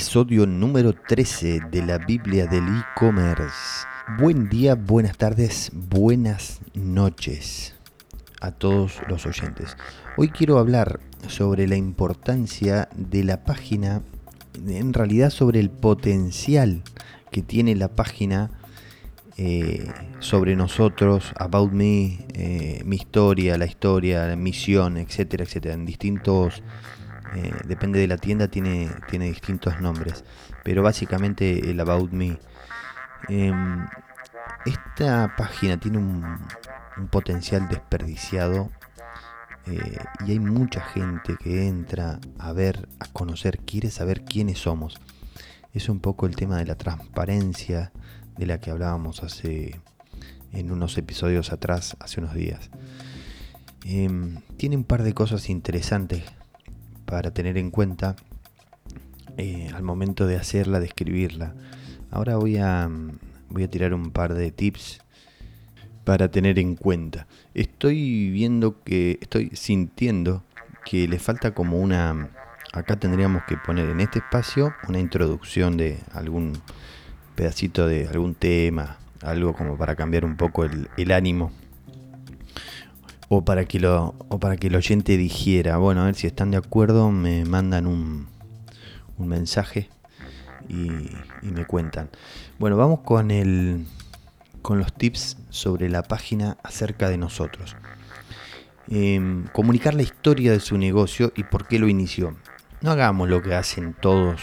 episodio número 13 de la Biblia del e-commerce. Buen día, buenas tardes, buenas noches a todos los oyentes. Hoy quiero hablar sobre la importancia de la página, en realidad sobre el potencial que tiene la página eh, sobre nosotros, about me, eh, mi historia, la historia, la misión, etcétera, etcétera, en distintos eh, depende de la tienda, tiene, tiene distintos nombres. Pero básicamente el About Me. Em, esta página tiene un, potencial desperdiciado eh, y hay mucha gente que entra a ver, a conocer, quiere saber quiénes somos. Es un poco el tema de la transparencia de la que hablábamos hace en unos episodios atrás, hace unos días. Em, tiene un par de cosas interesantes para tener en cuenta eh, al momento de hacerla, de escribirla. Ahora voy a, voy a tirar un par de tips para tener en cuenta. Estoy viendo que, estoy sintiendo que le falta como una... Acá tendríamos que poner en este espacio una introducción de algún pedacito de algún tema, algo como para cambiar un poco el, el ánimo o para que lo o para que el oyente dijera bueno a ver si están de acuerdo me mandan un, un mensaje y, me cuentan. Bueno vamos con el con los tips sobre la página acerca de nosotros. Em, comunicar la historia de su negocio y por qué lo inició. No hagamos lo que hacen todos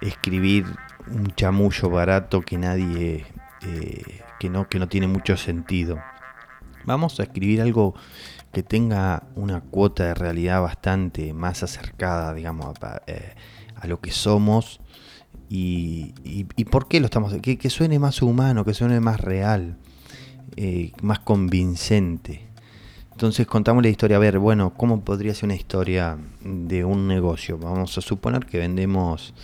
escribir un chamullo barato que nadie eh, que no que no tiene mucho sentido Vamos a escribir algo que tenga una cuota de realidad bastante más acercada, digamos, a, eh, lo que somos y, por qué lo estamos que, que suene más humano, que suene más real, eh, más convincente. Entonces contamos la historia, a ver, bueno, ¿cómo podría ser una historia de un negocio? Vamos a suponer que vendemos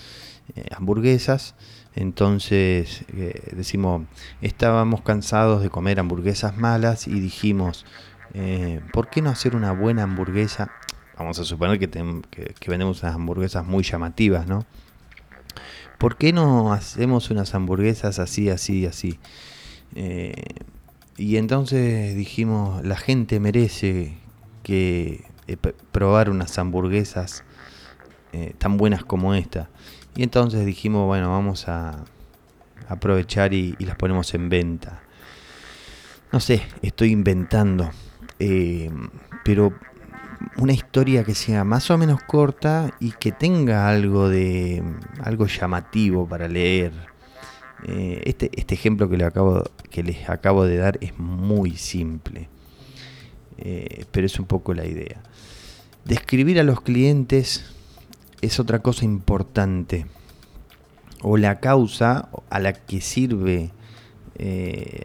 eh, hamburguesas entonces eh, decimos, estábamos cansados de comer hamburguesas malas y dijimos, eh, ¿por qué no hacer una buena hamburguesa? Vamos a suponer que, vendemos unas hamburguesas muy llamativas, ¿no? ¿Por qué no hacemos unas hamburguesas así, así, así? Eh, y entonces dijimos, la gente merece que probar unas hamburguesas tan buenas como esta. Y entonces dijimos, bueno, vamos a aprovechar y, las ponemos en venta. No sé, estoy inventando. Eh, pero una historia que sea más o menos corta y que tenga algo de algo llamativo para leer. Eh, este, este, ejemplo que, le acabo, que les acabo de dar es muy simple, eh, pero es un poco la idea. Describir a los clientes es otra cosa importante. O la causa a la que sirve, eh,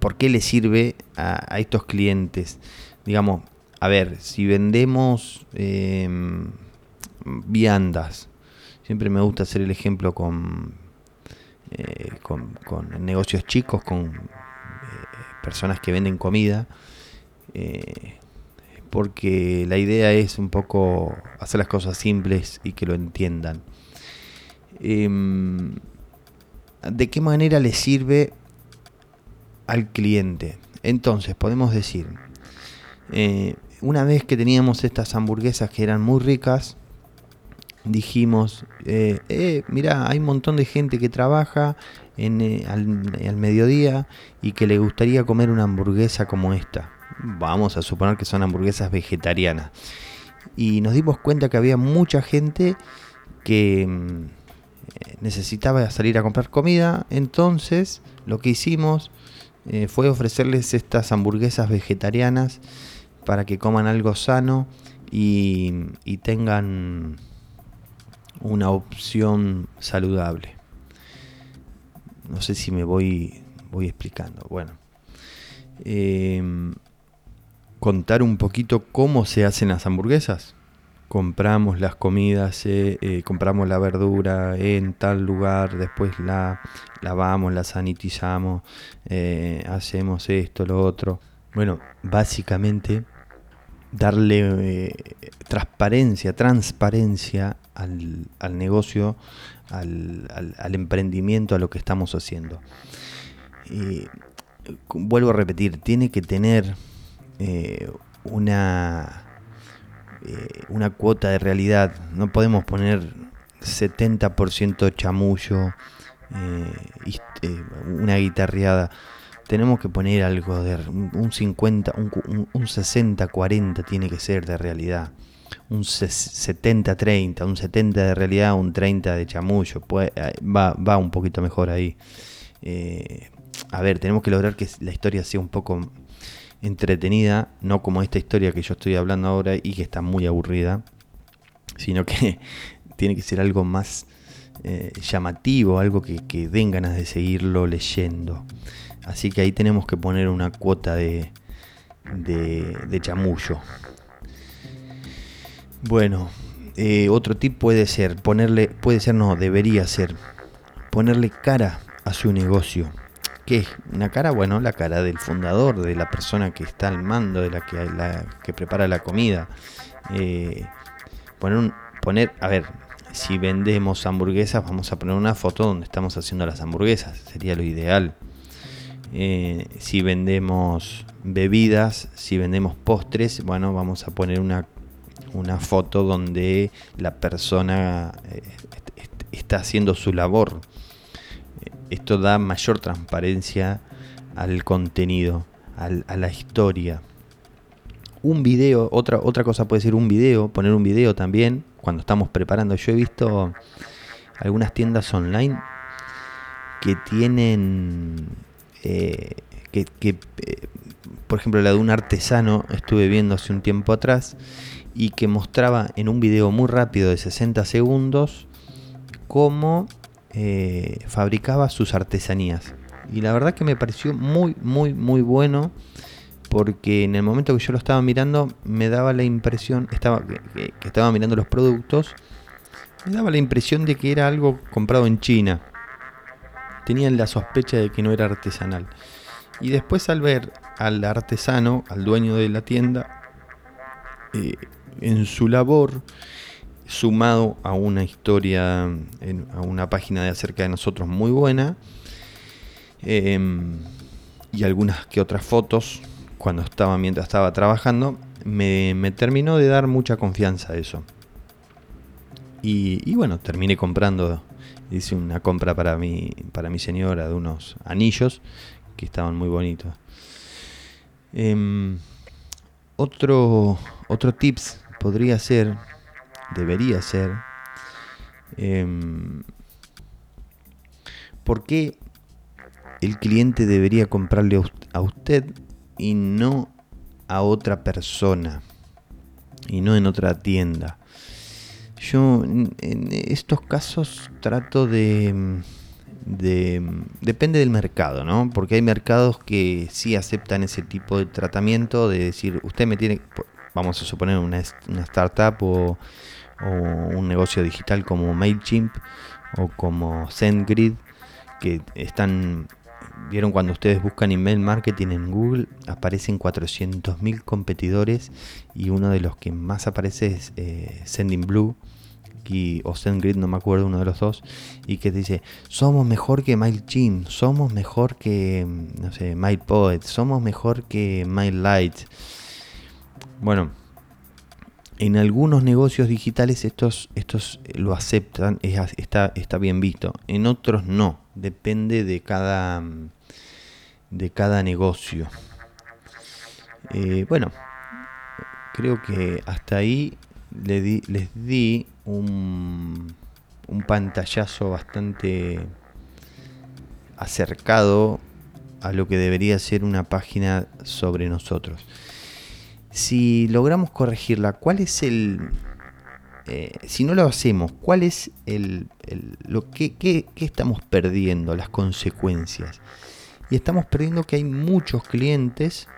¿por qué le sirve a, estos clientes? Digamos, a ver, si vendemos em, viandas, siempre me gusta hacer el ejemplo con, eh, con, negocios chicos, con eh, personas que venden comida porque la idea es un poco hacer las cosas simples y que lo entiendan. Em, ¿De qué manera le sirve al cliente? Entonces, podemos decir, eh, una vez que teníamos estas hamburguesas que eran muy ricas, dijimos, eh, eh hay un montón de gente que trabaja en, eh, al mediodía y que le gustaría comer una hamburguesa como esta vamos a suponer que son hamburguesas vegetarianas. Y nos dimos cuenta que había mucha gente que mm, necesitaba salir a comprar comida, entonces lo que hicimos eh, fue ofrecerles estas hamburguesas vegetarianas para que coman algo sano y, tengan una opción saludable. No sé si me voy, voy explicando. Bueno, eh, contar un poquito cómo se hacen las hamburguesas. Compramos las comidas, eh, eh, compramos la verdura en tal lugar, después la lavamos, la sanitizamos, eh, hacemos esto, lo otro. Bueno, básicamente darle eh, transparencia, transparencia al, negocio, al, emprendimiento, a lo que estamos haciendo. vuelvo a repetir, tiene que tener eh, una, eh, una cuota de realidad. No podemos poner 70% chamullo, una guitarreada tenemos que poner algo de un 50, un, 60, 40 tiene que ser de realidad. Un 70, 30, un 70 de realidad, un 30 de chamullo. Eh, va, va un poquito mejor ahí. Eh, a ver, tenemos que lograr que la historia sea un poco entretenida, no como esta historia que yo estoy hablando ahora y que está muy aburrida, sino que tiene que ser algo más eh, llamativo, algo que, que den ganas de seguirlo leyendo. Así que ahí tenemos que poner una cuota de, de, chamullo. Bueno, eh, otro tip puede ser ponerle, puede ser no, debería ser ponerle cara a su negocio. ¿Qué es? Una cara, bueno, la cara del fundador, de la persona que está al mando, de la que, la, que prepara la comida. Eh, poner, a ver, si vendemos hamburguesas, vamos a poner una foto donde estamos haciendo las hamburguesas. Sería lo ideal. Eh, si vendemos bebidas, si vendemos postres, bueno, vamos a poner una, una foto donde la persona eh, está haciendo su labor. Esto da mayor transparencia al contenido, a la historia. Un video, otra, otra cosa puede ser un video, poner un video también cuando estamos preparando. Yo he visto algunas tiendas online que tienen eh, que, eh, por ejemplo, la de un artesano estuve viendo hace un tiempo atrás y que mostraba en un video muy rápido de 60 segundos cómo eh, fabricaba sus artesanías. Y la verdad que me pareció muy, muy, muy bueno porque en el momento que yo lo estaba mirando me daba la impresión, estaba, que estaba mirando los productos, me daba la impresión de que era algo comprado en China tenían la sospecha de que no era artesanal. Y después al ver al artesano, al dueño de la tienda, eh, en su labor, sumado a una historia, a una página de acerca de nosotros muy buena, em, y algunas que otras fotos, cuando estaba, mientras estaba trabajando, me, terminó de dar mucha confianza eso. Y, y bueno, terminé comprando hice una compra para mi, para mi señora de unos anillos que estaban muy bonitos. Em, otro, otro tips podría ser, debería ser, eh, ¿por qué el cliente debería comprarle a usted y no a otra persona? Y no en otra tienda. Yo en estos casos trato de, depende del mercado, ¿no? Porque hay mercados que sí aceptan ese tipo de tratamiento, de decir, usted me tiene, vamos a suponer una, startup o, un negocio digital como MailChimp o como SendGrid, que están, vieron cuando ustedes buscan email marketing en Google, aparecen 400.000 competidores y uno de los que más aparece es eh, Sendinblue o SendGrid, no me acuerdo, uno de los dos, y que dice, somos mejor que MailChimp, somos mejor que, no sé, MailPoet, somos mejor que MailLight. Bueno, en algunos negocios digitales estos, estos lo aceptan, está, está bien visto, en otros no, depende de cada, de cada negocio. Eh, bueno, creo que hasta ahí les di un, un pantallazo bastante acercado a lo que debería ser una página sobre nosotros. Si logramos corregirla, ¿cuál es el... Eh, si no lo hacemos, ¿cuál es el, lo que, estamos perdiendo, las consecuencias? Y estamos perdiendo que hay muchos clientes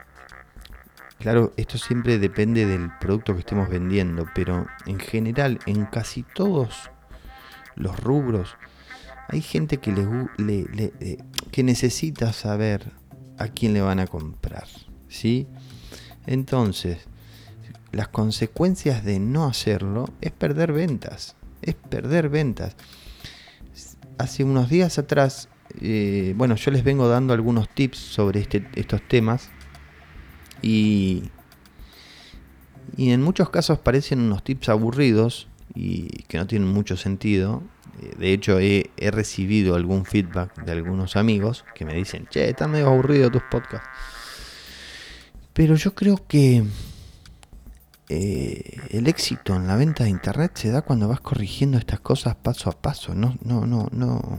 Claro, esto siempre depende del producto que estemos vendiendo, pero en general, en casi todos los rubros, hay gente que, le, que necesita saber a quién le van a comprar. ¿sí? Entonces, las consecuencias de no hacerlo es perder ventas. Es perder ventas. Hace unos días atrás, eh, bueno, yo les vengo dando algunos tips sobre este, estos temas y, y en muchos casos parecen unos tips aburridos y que no tienen mucho sentido. Eh, de hecho, he, he recibido algún feedback de algunos amigos que me dicen, che, están medio aburridos tus podcasts. Pero yo creo que eh, el éxito en la venta de internet se da cuando vas corrigiendo estas cosas paso a paso. No, no, no, no.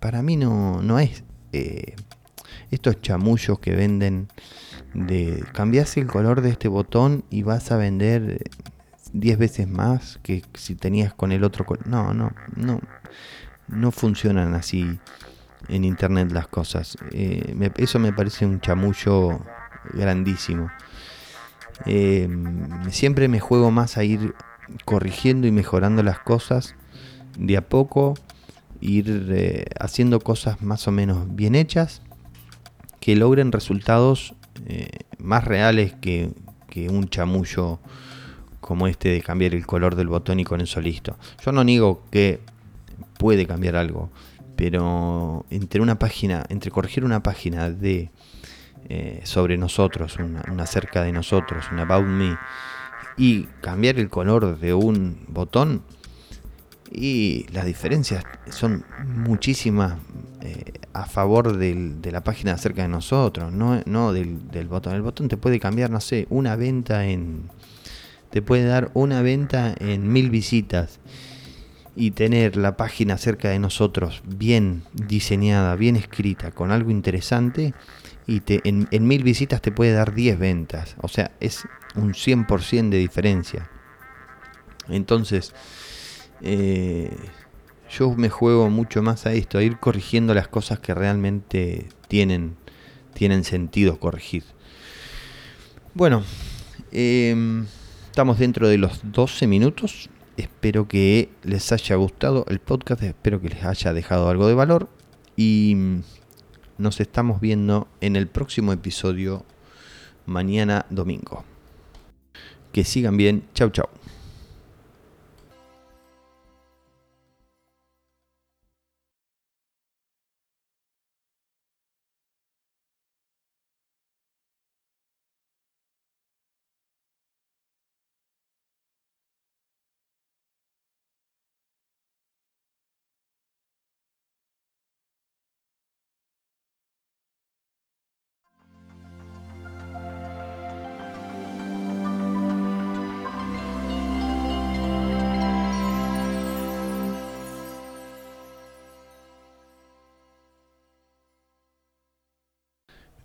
Para mí no, no es eh, estos chamullos que venden de cambias el color de este botón y vas a vender 10 veces más que si tenías con el otro color. No, no, no. No funcionan así en internet las cosas. Eh, eso me parece un chamullo grandísimo. Eh, siempre me juego más a ir corrigiendo y mejorando las cosas de a poco, ir eh, haciendo cosas más o menos bien hechas que logren resultados eh, más reales que, que, un chamullo como este de cambiar el color del botón y con eso listo. Yo no niego que puede cambiar algo, pero entre una página, entre corregir una página de eh, sobre nosotros, una, acerca de nosotros, un about me, y cambiar el color de un botón, y las diferencias son muchísimas eh, a favor de la página acerca de nosotros, no, no del, del, botón. El botón te puede cambiar, no sé, una venta en... Te puede dar una venta en mil visitas y tener la página acerca de nosotros bien diseñada, bien escrita, con algo interesante, y te, en, mil visitas te puede dar 10 ventas. O sea, es un 100% de diferencia. Entonces, eh, yo me juego mucho más a esto, a ir corrigiendo las cosas que realmente tienen, tienen sentido corregir. Bueno, em, estamos dentro de los 12 minutos. Espero que les haya gustado el podcast, espero que les haya dejado algo de valor y nos estamos viendo en el próximo episodio mañana domingo. Que sigan bien. Chau, chau.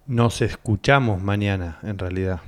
Nos escuchamos mañana, en realidad.